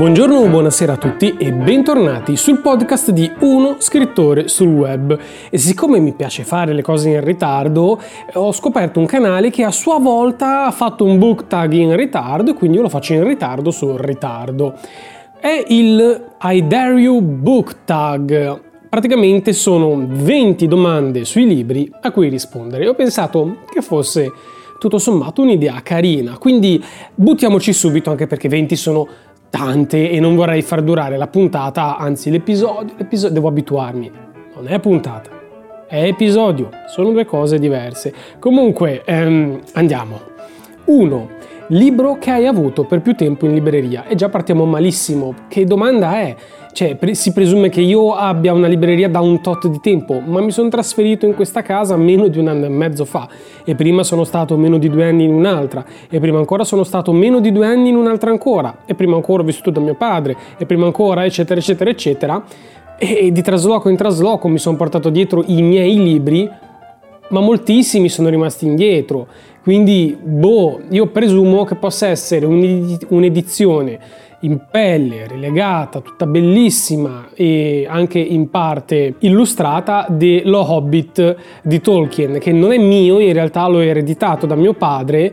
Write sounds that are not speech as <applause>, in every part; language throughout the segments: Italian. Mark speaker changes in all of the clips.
Speaker 1: Buongiorno o buonasera a tutti e bentornati sul podcast di Uno Scrittore sul Web. E siccome mi piace fare le cose in ritardo, ho scoperto un canale che a sua volta ha fatto un book tag in ritardo e quindi io lo faccio in ritardo sul ritardo. È il I Dare You Book Tag. Praticamente sono 20 domande sui libri a cui rispondere. Ho pensato che fosse tutto sommato un'idea carina, quindi buttiamoci subito anche perché 20 sono tante e non vorrei far durare la puntata, anzi l'episodio, l'episodio devo abituarmi, non è puntata, è episodio, sono due cose diverse. Comunque, ehm, andiamo. 1. Libro che hai avuto per più tempo in libreria. E già partiamo malissimo. Che domanda è? Cioè, si presume che io abbia una libreria da un tot di tempo, ma mi sono trasferito in questa casa meno di un anno e mezzo fa e prima sono stato meno di due anni in un'altra e prima ancora sono stato meno di due anni in un'altra ancora e prima ancora ho vissuto da mio padre e prima ancora eccetera eccetera eccetera e di trasloco in trasloco mi sono portato dietro i miei libri ma moltissimi sono rimasti indietro quindi boh io presumo che possa essere un'edizione in pelle, rilegata, tutta bellissima e anche in parte illustrata dello Hobbit di Tolkien, che non è mio, in realtà l'ho ereditato da mio padre,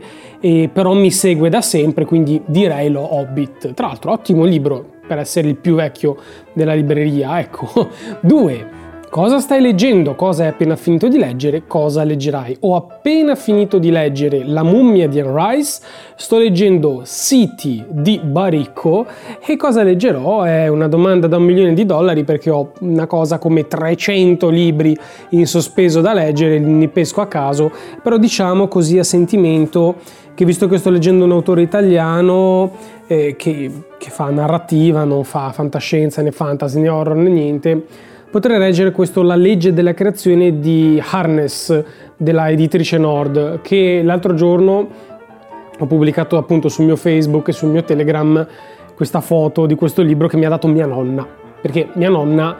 Speaker 1: però mi segue da sempre, quindi direi lo Hobbit. Tra l'altro, ottimo libro per essere il più vecchio della libreria, ecco. <laughs> Due. Cosa stai leggendo? Cosa hai appena finito di leggere? Cosa leggerai? Ho appena finito di leggere La mummia di Anne Rice, sto leggendo City di Baricco e cosa leggerò? È una domanda da un milione di dollari perché ho una cosa come 300 libri in sospeso da leggere, li pesco a caso, però diciamo così a sentimento che visto che sto leggendo un autore italiano eh, che, che fa narrativa, non fa fantascienza né fantasy né horror né niente, potrei leggere questo La legge della creazione di Harness della editrice Nord che l'altro giorno ho pubblicato appunto sul mio Facebook e sul mio Telegram questa foto di questo libro che mi ha dato mia nonna perché mia nonna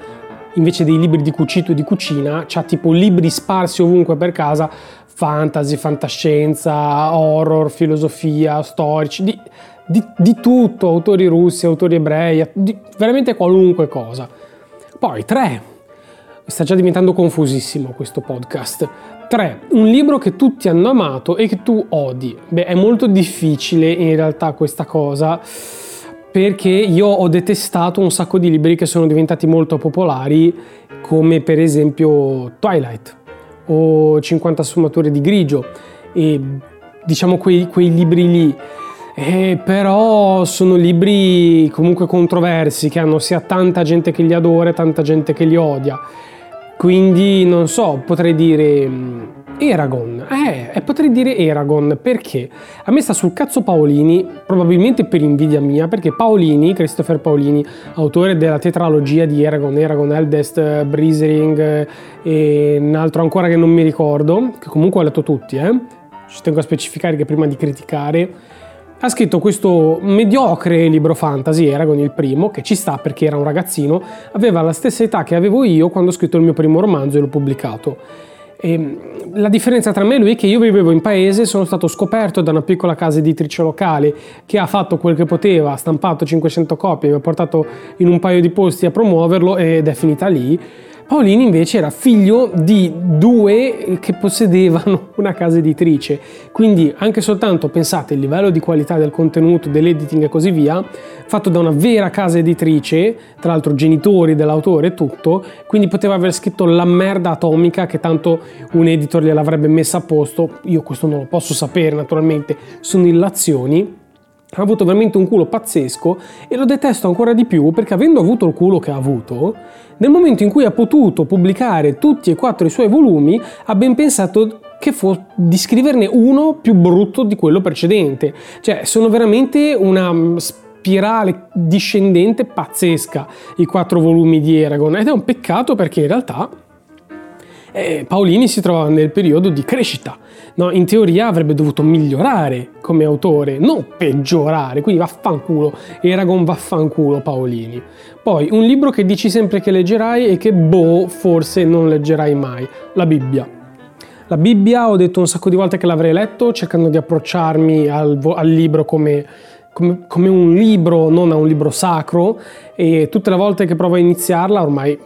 Speaker 1: invece dei libri di cucito e di cucina ha tipo libri sparsi ovunque per casa fantasy, fantascienza, horror, filosofia, storici, di, di, di tutto, autori russi, autori ebrei, di, veramente qualunque cosa. Poi 3. Sta già diventando confusissimo questo podcast. 3. Un libro che tutti hanno amato e che tu odi. Beh, è molto difficile in realtà questa cosa perché io ho detestato un sacco di libri che sono diventati molto popolari, come per esempio Twilight o 50 sfumature di grigio e diciamo quei, quei libri lì eh, però sono libri comunque controversi che hanno sia tanta gente che li adora e tanta gente che li odia. Quindi non so, potrei dire mm, Eragon. Eh, potrei dire Eragon perché a me sta sul cazzo Paolini, probabilmente per invidia mia, perché Paolini, Christopher Paolini, autore della tetralogia di Eragon, Eragon, Eldest, Breezering e un altro ancora che non mi ricordo, che comunque ho letto tutti, eh. Ci tengo a specificare che prima di criticare ha scritto questo mediocre libro fantasy, Eragon il primo, che ci sta perché era un ragazzino, aveva la stessa età che avevo io quando ho scritto il mio primo romanzo e l'ho pubblicato. E la differenza tra me e lui è che io vivevo in paese, sono stato scoperto da una piccola casa editrice locale che ha fatto quel che poteva, ha stampato 500 copie, mi ha portato in un paio di posti a promuoverlo ed è finita lì. Paolini invece era figlio di due che possedevano <laughs> una casa editrice, quindi anche soltanto pensate il livello di qualità del contenuto, dell'editing e così via, fatto da una vera casa editrice, tra l'altro genitori dell'autore e tutto, quindi poteva aver scritto la merda atomica che tanto un editor gliel'avrebbe messa a posto, io questo non lo posso sapere naturalmente, sono illazioni ha avuto veramente un culo pazzesco e lo detesto ancora di più perché avendo avuto il culo che ha avuto, nel momento in cui ha potuto pubblicare tutti e quattro i suoi volumi, ha ben pensato che fu di scriverne uno più brutto di quello precedente. Cioè, sono veramente una spirale discendente pazzesca i quattro volumi di Eragon ed è un peccato perché in realtà eh, Paolini si trova nel periodo di crescita. No, in teoria avrebbe dovuto migliorare come autore, non peggiorare, quindi vaffanculo, Eragon vaffanculo Paolini. Poi un libro che dici sempre che leggerai e che boh, forse non leggerai mai, la Bibbia. La Bibbia ho detto un sacco di volte che l'avrei letto cercando di approcciarmi al, al libro come come, come, un libro, non a un libro sacro e tutte le volte che provo a iniziarla, ormai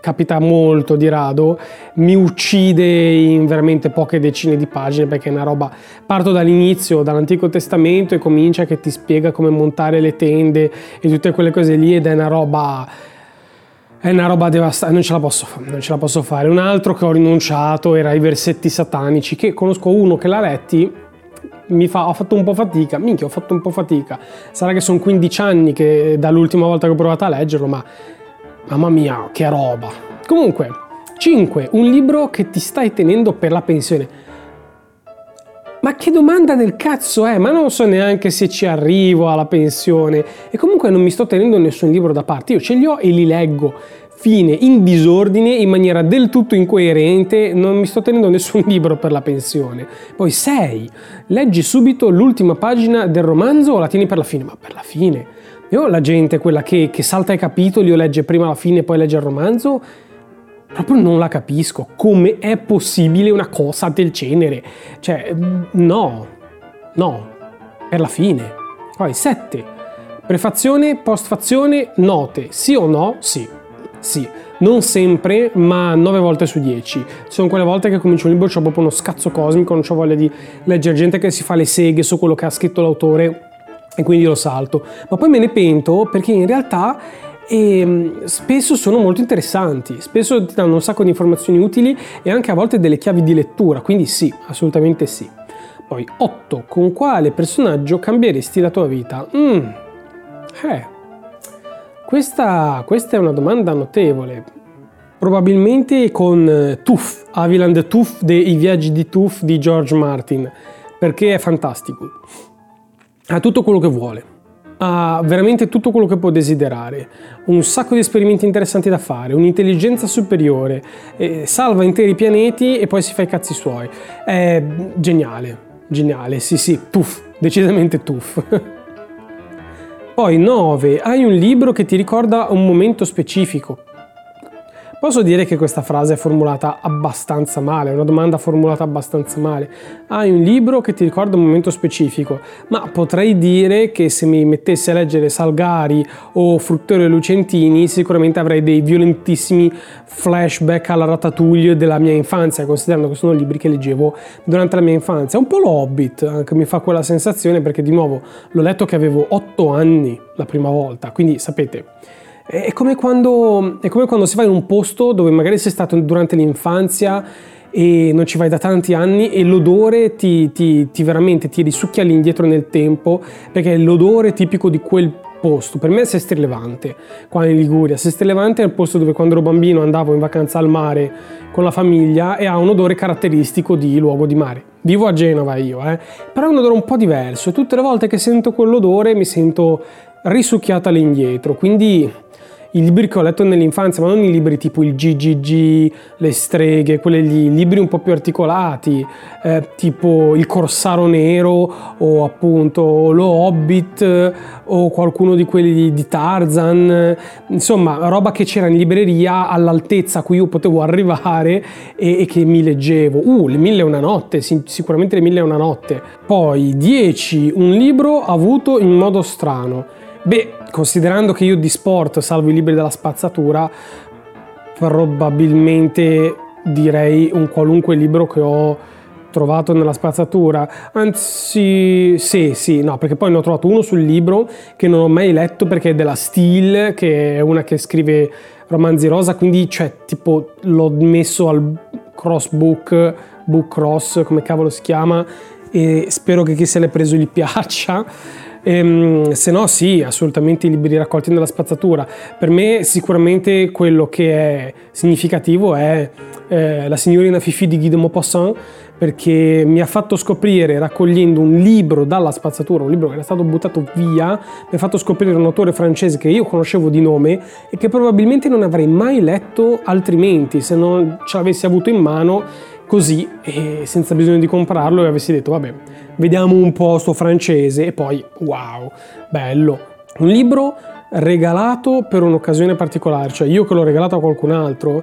Speaker 1: capita molto di rado, mi uccide in veramente poche decine di pagine perché è una roba, parto dall'inizio, dall'Antico Testamento e comincia che ti spiega come montare le tende e tutte quelle cose lì ed è una roba è una roba devastante, non ce la posso non ce la posso fare. Un altro che ho rinunciato era i versetti satanici, che conosco uno che l'ha letti, mi fa, ho fatto un po' fatica, minchia ho fatto un po' fatica. Sarà che sono 15 anni che dall'ultima volta che ho provato a leggerlo, ma mamma mia, che roba. Comunque, 5. Un libro che ti stai tenendo per la pensione. Ma che domanda del cazzo è? Ma non so neanche se ci arrivo alla pensione. E comunque non mi sto tenendo nessun libro da parte. Io ce li ho e li leggo. Fine, in disordine, in maniera del tutto incoerente, non mi sto tenendo nessun <laughs> libro per la pensione. Poi 6. Leggi subito l'ultima pagina del romanzo o la tieni per la fine? Ma per la fine. Io la gente, quella che, che salta i capitoli o legge prima la fine e poi legge il romanzo, proprio non la capisco. Come è possibile una cosa del genere? Cioè, no, no, per la fine. Poi 7. Prefazione, postfazione, note. Sì o no? Sì. Sì. Non sempre, ma 9 volte su 10. Ci sono quelle volte che comincio un libro e ho proprio uno scazzo cosmico, non ho voglia di leggere gente che si fa le seghe su quello che ha scritto l'autore e quindi lo salto. Ma poi me ne pento perché in realtà e mm, spesso sono molto interessanti, spesso ti danno un sacco di informazioni utili e anche a volte delle chiavi di lettura, quindi sì, assolutamente sì. Poi 8. Con quale personaggio cambieresti la tua vita? Mm. Eh, questa, questa è una domanda notevole. Probabilmente con eh, Tuff, Aviland Tuff dei viaggi di Tuff di George Martin, perché è fantastico. Ha tutto quello che vuole ha veramente tutto quello che può desiderare, un sacco di esperimenti interessanti da fare, un'intelligenza superiore, eh, salva interi pianeti e poi si fa i cazzi suoi. È geniale, geniale, sì sì, tuff, decisamente tuff. <laughs> poi 9. Hai un libro che ti ricorda un momento specifico, Posso dire che questa frase è formulata abbastanza male, è una domanda formulata abbastanza male. Hai un libro che ti ricorda un momento specifico, ma potrei dire che se mi mettessi a leggere Salgari o Fruttore e Lucentini sicuramente avrei dei violentissimi flashback alla Ratatouille della mia infanzia, considerando che sono libri che leggevo durante la mia infanzia. Un po' l'Hobbit, anche mi fa quella sensazione perché di nuovo l'ho letto che avevo 8 anni la prima volta, quindi sapete è come, quando, è come quando si va in un posto dove magari sei stato durante l'infanzia e non ci vai da tanti anni e l'odore ti, ti, ti veramente ti risucchia all'indietro nel tempo perché è l'odore tipico di quel posto. Per me è Sestri Levante, qua in Liguria. Sestri Levante è il posto dove quando ero bambino andavo in vacanza al mare con la famiglia e ha un odore caratteristico di luogo di mare. Vivo a Genova io, eh? però è un odore un po' diverso tutte le volte che sento quell'odore mi sento risucchiata all'indietro, quindi i libri che ho letto nell'infanzia, ma non i libri tipo il GGG, le streghe, quelli libri un po' più articolati, eh, tipo Il Corsaro Nero o appunto Lo Hobbit o qualcuno di quelli di, di Tarzan, insomma roba che c'era in libreria all'altezza a cui io potevo arrivare e, e che mi leggevo. Uh, Le Mille e una Notte, sicuramente Le Mille e una Notte. Poi 10, un libro avuto in modo strano. Beh, considerando che io di sport salvo i libri dalla spazzatura, probabilmente direi un qualunque libro che ho trovato nella spazzatura. Anzi, sì, sì, no, perché poi ne ho trovato uno sul libro che non ho mai letto perché è della Steel, che è una che scrive romanzi rosa, quindi cioè tipo l'ho messo al crossbook, book cross, come cavolo si chiama, e spero che chi se l'è preso gli <laughs> piaccia. Ehm, se no sì, assolutamente i libri raccolti nella spazzatura. Per me sicuramente quello che è significativo è eh, La signorina Fifi di Guy de Maupassant perché mi ha fatto scoprire, raccogliendo un libro dalla spazzatura, un libro che era stato buttato via, mi ha fatto scoprire un autore francese che io conoscevo di nome e che probabilmente non avrei mai letto altrimenti se non ce l'avessi avuto in mano così e senza bisogno di comprarlo e avessi detto vabbè vediamo un po' sto francese e poi wow bello. Un libro regalato per un'occasione particolare cioè io che l'ho regalato a qualcun altro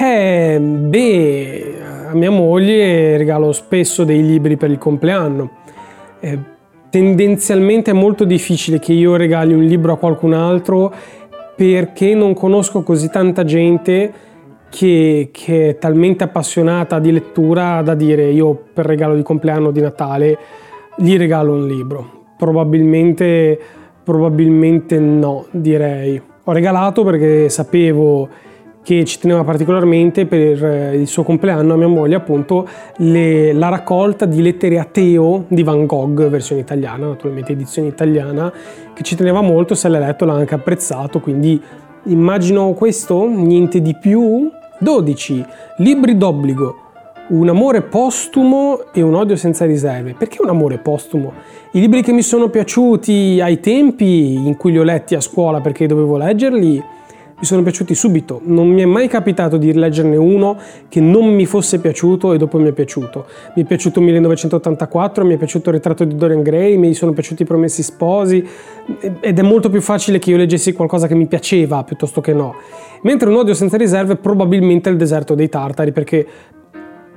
Speaker 1: eh beh a mia moglie regalo spesso dei libri per il compleanno. Eh, tendenzialmente è molto difficile che io regali un libro a qualcun altro perché non conosco così tanta gente che, che, è talmente appassionata di lettura da dire io per regalo di compleanno di Natale gli regalo un libro. Probabilmente, probabilmente no, direi. Ho regalato perché sapevo che ci teneva particolarmente per eh, il suo compleanno a mia moglie appunto le, la raccolta di lettere a Teo di Van Gogh versione italiana naturalmente edizione italiana che ci teneva molto se l'ha letto l'ha anche apprezzato quindi immagino questo niente di più 12 libri d'obbligo un amore postumo e un odio senza riserve. Perché un amore postumo? I libri che mi sono piaciuti ai tempi in cui li ho letti a scuola perché dovevo leggerli, mi sono piaciuti subito. Non mi è mai capitato di rileggerne uno che non mi fosse piaciuto e dopo mi è piaciuto. Mi è piaciuto 1984, mi è piaciuto il ritratto di Dorian Gray, mi sono piaciuti i Promessi Sposi ed è molto più facile che io leggessi qualcosa che mi piaceva piuttosto che no. Mentre un odio senza riserve probabilmente il deserto dei tartari perché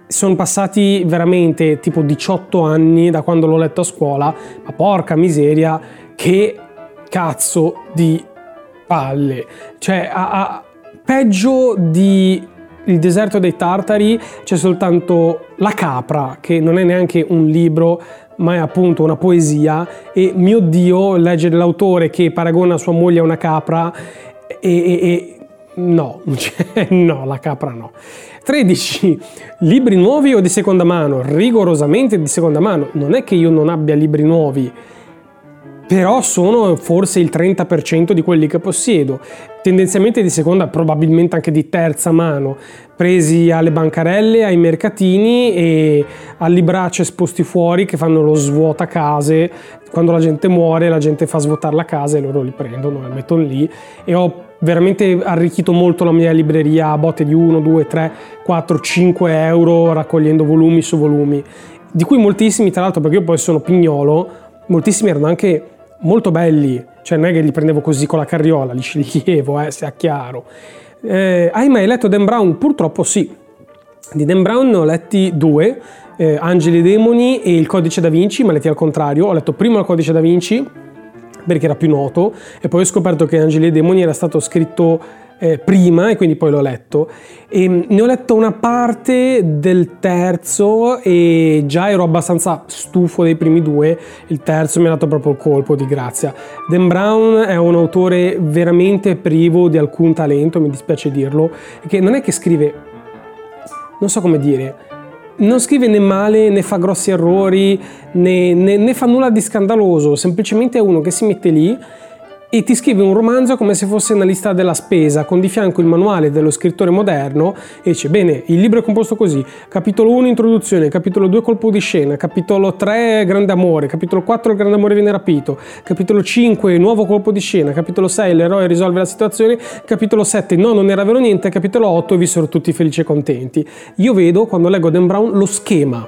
Speaker 1: sono passati veramente tipo 18 anni da quando l'ho letto a scuola, ma porca miseria, che cazzo di palle. Cioè, a, a, peggio di Il deserto dei tartari c'è soltanto La capra, che non è neanche un libro, ma è appunto una poesia. E mio Dio, leggere l'autore che paragona sua moglie a una capra e, e, e no, <laughs> cioè, no, la capra no. 13. Libri nuovi o di seconda mano? Rigorosamente di seconda mano. Non è che io non abbia libri nuovi però sono forse il 30% di quelli che possiedo, tendenzialmente di seconda, probabilmente anche di terza mano, presi alle bancarelle, ai mercatini e a libracce esposti fuori che fanno lo svuota case, quando la gente muore la gente fa svuotare la casa e loro li prendono e mettono lì. E ho veramente arricchito molto la mia libreria a botte di 1, 2, 3, 4, 5 euro raccogliendo volumi su volumi, di cui moltissimi tra l'altro perché io poi sono pignolo, moltissimi erano anche molto belli, cioè non è che li prendevo così con la carriola, li sceglievo, eh, sia chiaro. Eh, hai mai letto Dan Brown? Purtroppo sì. Di Dan Brown ne ho letti due, eh, Angeli e Demoni e Il Codice da Vinci, ma letti al contrario. Ho letto prima Il Codice da Vinci perché era più noto e poi ho scoperto che Angeli e Demoni era stato scritto eh, prima e quindi poi l'ho letto. E ne ho letto una parte del terzo e già ero abbastanza stufo dei primi due, il terzo mi ha dato proprio il colpo di grazia. Dan Brown è un autore veramente privo di alcun talento, mi dispiace dirlo, che non è che scrive, non so come dire, non scrive né male né fa grossi errori né, né, né fa nulla di scandaloso, semplicemente è uno che si mette lì e ti scrive un romanzo come se fosse una lista della spesa con di fianco il manuale dello scrittore moderno e dice bene il libro è composto così capitolo 1 introduzione capitolo 2 colpo di scena capitolo 3 grande amore capitolo 4 il grande amore viene rapito capitolo 5 nuovo colpo di scena capitolo 6 l'eroe risolve la situazione capitolo 7 no non era vero niente capitolo 8 vissero tutti felici e contenti. Io vedo quando leggo Dan Brown lo schema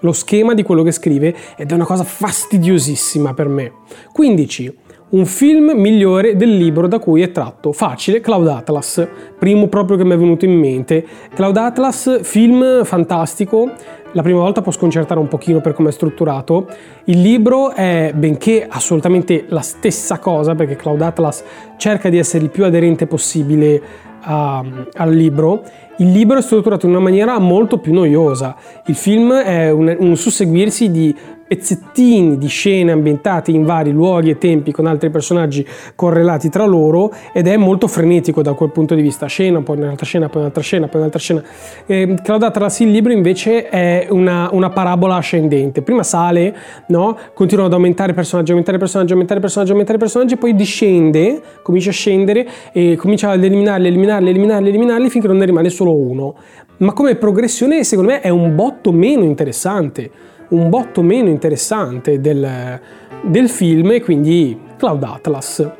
Speaker 1: lo schema di quello che scrive ed è una cosa fastidiosissima per me. 15 un film migliore del libro da cui è tratto. Facile, Cloud Atlas, primo proprio che mi è venuto in mente. Cloud Atlas, film fantastico, la prima volta può sconcertare un pochino per come è strutturato. Il libro è, benché assolutamente la stessa cosa, perché Cloud Atlas cerca di essere il più aderente possibile a, al libro, il libro è strutturato in una maniera molto più noiosa. Il film è un, un susseguirsi di pezzettini di scene ambientate in vari luoghi e tempi con altri personaggi correlati tra loro ed è molto frenetico da quel punto di vista. Scena, poi un'altra scena, poi un'altra scena, poi un'altra scena. Eh, Claudia Trassi, il libro invece è una, una, parabola ascendente. Prima sale, no? continuano ad aumentare personaggi, aumentare personaggi, aumentare personaggi, aumentare personaggi, poi discende, comincia a scendere e comincia ad eliminarli, eliminarli, eliminarli, eliminarli finché non ne rimane solo uno. Ma come progressione secondo me è un botto meno interessante un botto meno interessante del, del film e quindi Cloud Atlas.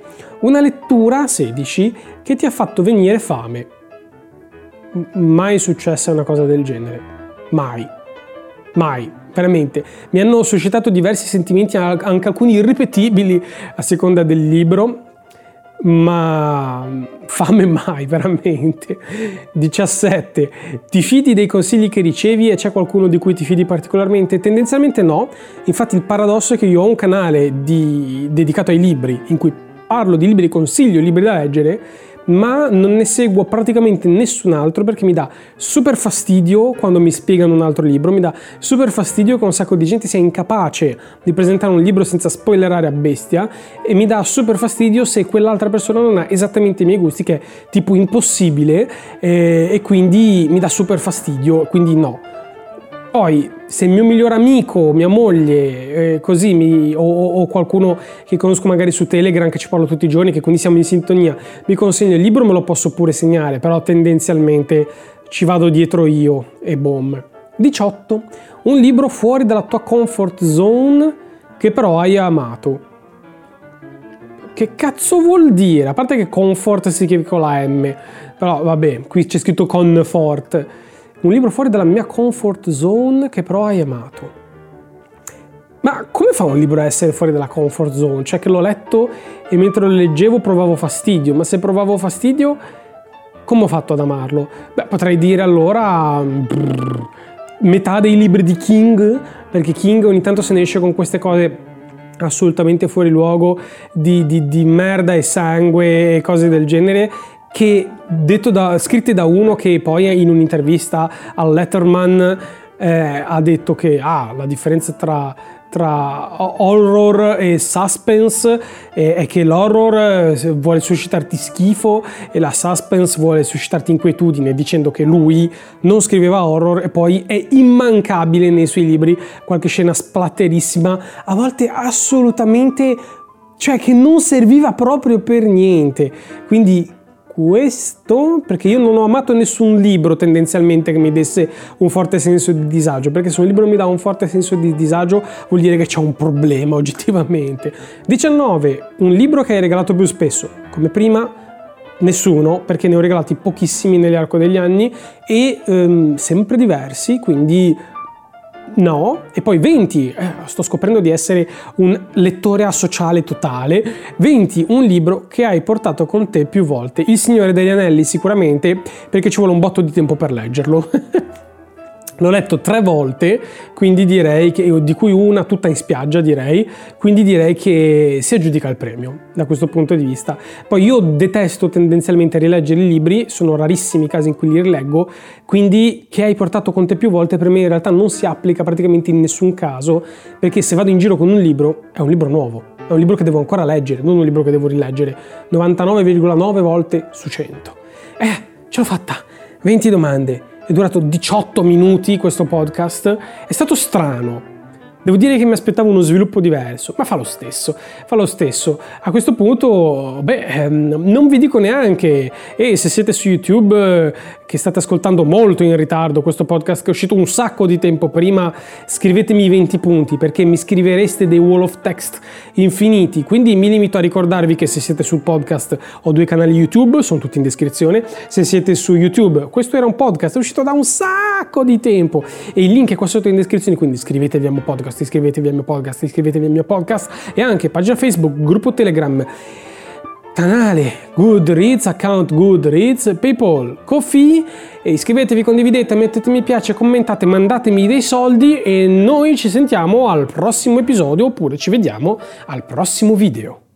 Speaker 1: Una lettura 16 che ti ha fatto venire fame. Mai successa una cosa del genere. Mai. Mai. Veramente. Mi hanno suscitato diversi sentimenti, anche alcuni irripetibili a seconda del libro. Ma fame mai veramente. 17 ti fidi dei consigli che ricevi e c'è qualcuno di cui ti fidi particolarmente? Tendenzialmente no. Infatti il paradosso è che io ho un canale di, dedicato ai libri in cui parlo di libri consiglio libri da leggere ma non ne seguo praticamente nessun altro perché mi dà super fastidio quando mi spiegano un altro libro, mi dà super fastidio che un sacco di gente sia incapace di presentare un libro senza spoilerare a bestia e mi dà super fastidio se quell'altra persona non ha esattamente i miei gusti, che è tipo impossibile eh, e quindi mi dà super fastidio, quindi no. Poi, se il mio miglior amico, mia moglie, eh, così, mi, o, o, qualcuno che conosco magari su Telegram, che ci parlo tutti i giorni, che quindi siamo in sintonia, mi consegna il libro, me lo posso pure segnare, però tendenzialmente ci vado dietro io e boom. 18. Un libro fuori dalla tua comfort zone che però hai amato. Che cazzo vuol dire? A parte che comfort si scrive con la M, però vabbè, qui c'è scritto comfort. Un libro fuori dalla mia comfort zone che però hai amato. Ma come fa un libro a essere fuori dalla comfort zone? Cioè che l'ho letto e mentre lo leggevo provavo fastidio, ma se provavo fastidio, come ho fatto ad amarlo? Beh, potrei dire allora brrr, metà dei libri di King, perché King ogni tanto se ne esce con queste cose assolutamente fuori luogo di, di, di merda e sangue e cose del genere che detto da, scritte da uno che poi in un'intervista al Letterman eh, ha detto che ah, la differenza tra, tra horror e suspense è, è che l'horror eh, vuole suscitarti schifo e la suspense vuole suscitarti inquietudine dicendo che lui non scriveva horror e poi è immancabile nei suoi libri. Qualche scena splatterissima a volte assolutamente cioè che non serviva proprio per niente. Quindi questo perché io non ho amato nessun libro tendenzialmente che mi desse un forte senso di disagio, perché se un libro mi dà un forte senso di disagio vuol dire che c'è un problema <laughs> oggettivamente. 19. Un libro che hai regalato più spesso, come prima nessuno, perché ne ho regalati pochissimi nell'arco degli anni e um, sempre diversi, quindi No, e poi 20, eh, sto scoprendo di essere un lettore asociale totale. 20, un libro che hai portato con te più volte. Il Signore degli Anelli sicuramente, perché ci vuole un botto di tempo per leggerlo. <laughs> L'ho letto tre volte, quindi direi che, di cui una tutta in spiaggia, direi, quindi direi che si aggiudica il premio da questo punto di vista. Poi io detesto tendenzialmente rileggere i libri, sono rarissimi i casi in cui li rileggo, quindi che hai portato con te più volte per me in realtà non si applica praticamente in nessun caso, perché se vado in giro con un libro è un libro nuovo, è un libro che devo ancora leggere, non un libro che devo rileggere 99,9 volte su 100. Eh, ce l'ho fatta! 20 domande è durato 18 minuti questo podcast, è stato strano. Devo dire che mi aspettavo uno sviluppo diverso, ma fa lo stesso, fa lo stesso. A questo punto, beh, ehm, non vi dico neanche, e se siete su YouTube che state ascoltando molto in ritardo questo podcast che è uscito un sacco di tempo prima, scrivetemi i 20 punti perché mi scrivereste dei wall of text infiniti. Quindi mi limito a ricordarvi che se siete sul podcast ho due canali YouTube, sono tutti in descrizione. Se siete su YouTube, questo era un podcast, è uscito da un sacco di tempo e il link è qua sotto in descrizione, quindi iscrivetevi al mio podcast, iscrivetevi al mio podcast, iscrivetevi al mio podcast e anche pagina Facebook, gruppo Telegram canale Goodreads, account Goodreads, People, Coffee iscrivetevi, condividete, mettete mi piace, commentate, mandatemi dei soldi e noi ci sentiamo al prossimo episodio oppure ci vediamo al prossimo video.